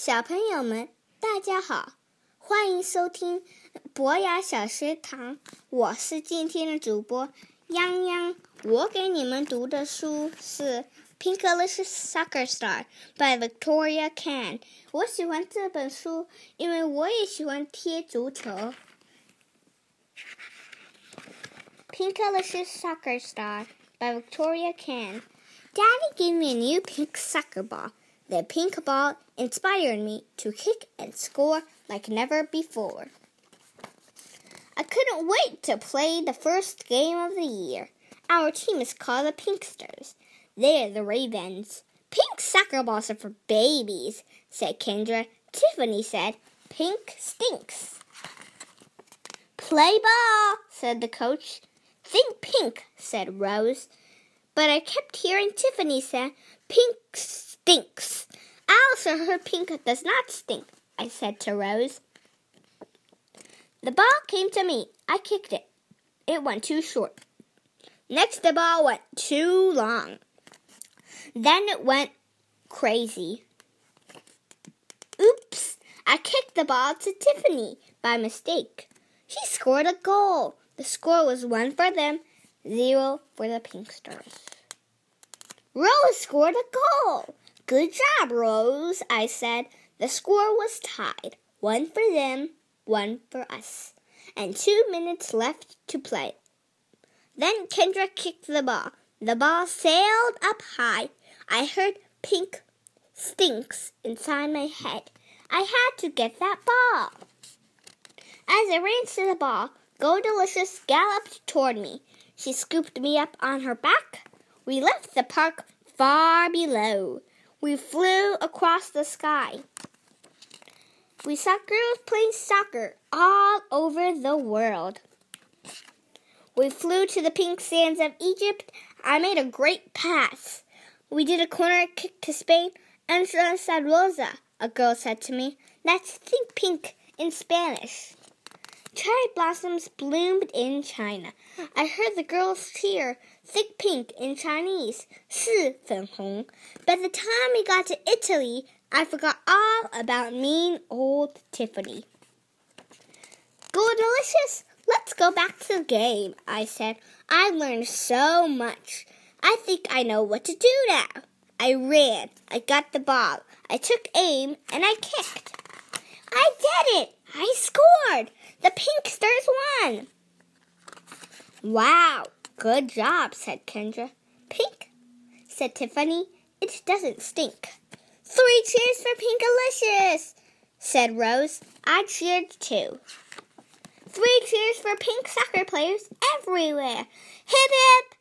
小朋友们，大家好，欢迎收听博雅小学堂。我是今天的主播泱泱。我给你们读的书是《Pinkalicious Soccer Star》by Victoria Can。我喜欢这本书，因为我也喜欢踢足球。《Pinkalicious Soccer Star》by Victoria Can。Daddy gave me a new pink soccer ball. The pink ball inspired me to kick and score like never before. I couldn't wait to play the first game of the year. Our team is called the Pinksters. They're the Ravens. Pink soccer balls are for babies, said Kendra. Tiffany said, Pink stinks. Play ball, said the coach. Think pink, said Rose. But I kept hearing Tiffany say, Pink stinks. I also heard pink does not stink, I said to Rose. The ball came to me. I kicked it. It went too short. Next, the ball went too long. Then it went crazy. Oops! I kicked the ball to Tiffany by mistake. She scored a goal. The score was one for them, zero for the Pinksters. Rose scored a goal. Good job, Rose, I said. The score was tied. One for them, one for us. And two minutes left to play. Then Kendra kicked the ball. The ball sailed up high. I heard pink stinks inside my head. I had to get that ball. As I ran to the ball, Goldilicious galloped toward me. She scooped me up on her back. We left the park far below. We flew across the sky. We saw girls playing soccer all over the world. We flew to the pink sands of Egypt. I made a great pass. We did a corner kick to Spain. And said Rosa, a girl said to me. That's think pink in Spanish. Cherry blossoms bloomed in China. I heard the girls cheer thick pink in Chinese, 是粉红. By the time we got to Italy, I forgot all about mean old Tiffany. Goldilicious. Let's go back to the game, I said. I learned so much. I think I know what to do now. I ran. I got the ball. I took aim and I kicked. I did it! I scored! Pinksters won! Wow, good job, said Kendra. Pink, said Tiffany. It doesn't stink. Three cheers for Pinkalicious, said Rose. I cheered too. Three cheers for pink soccer players everywhere. Hip hip!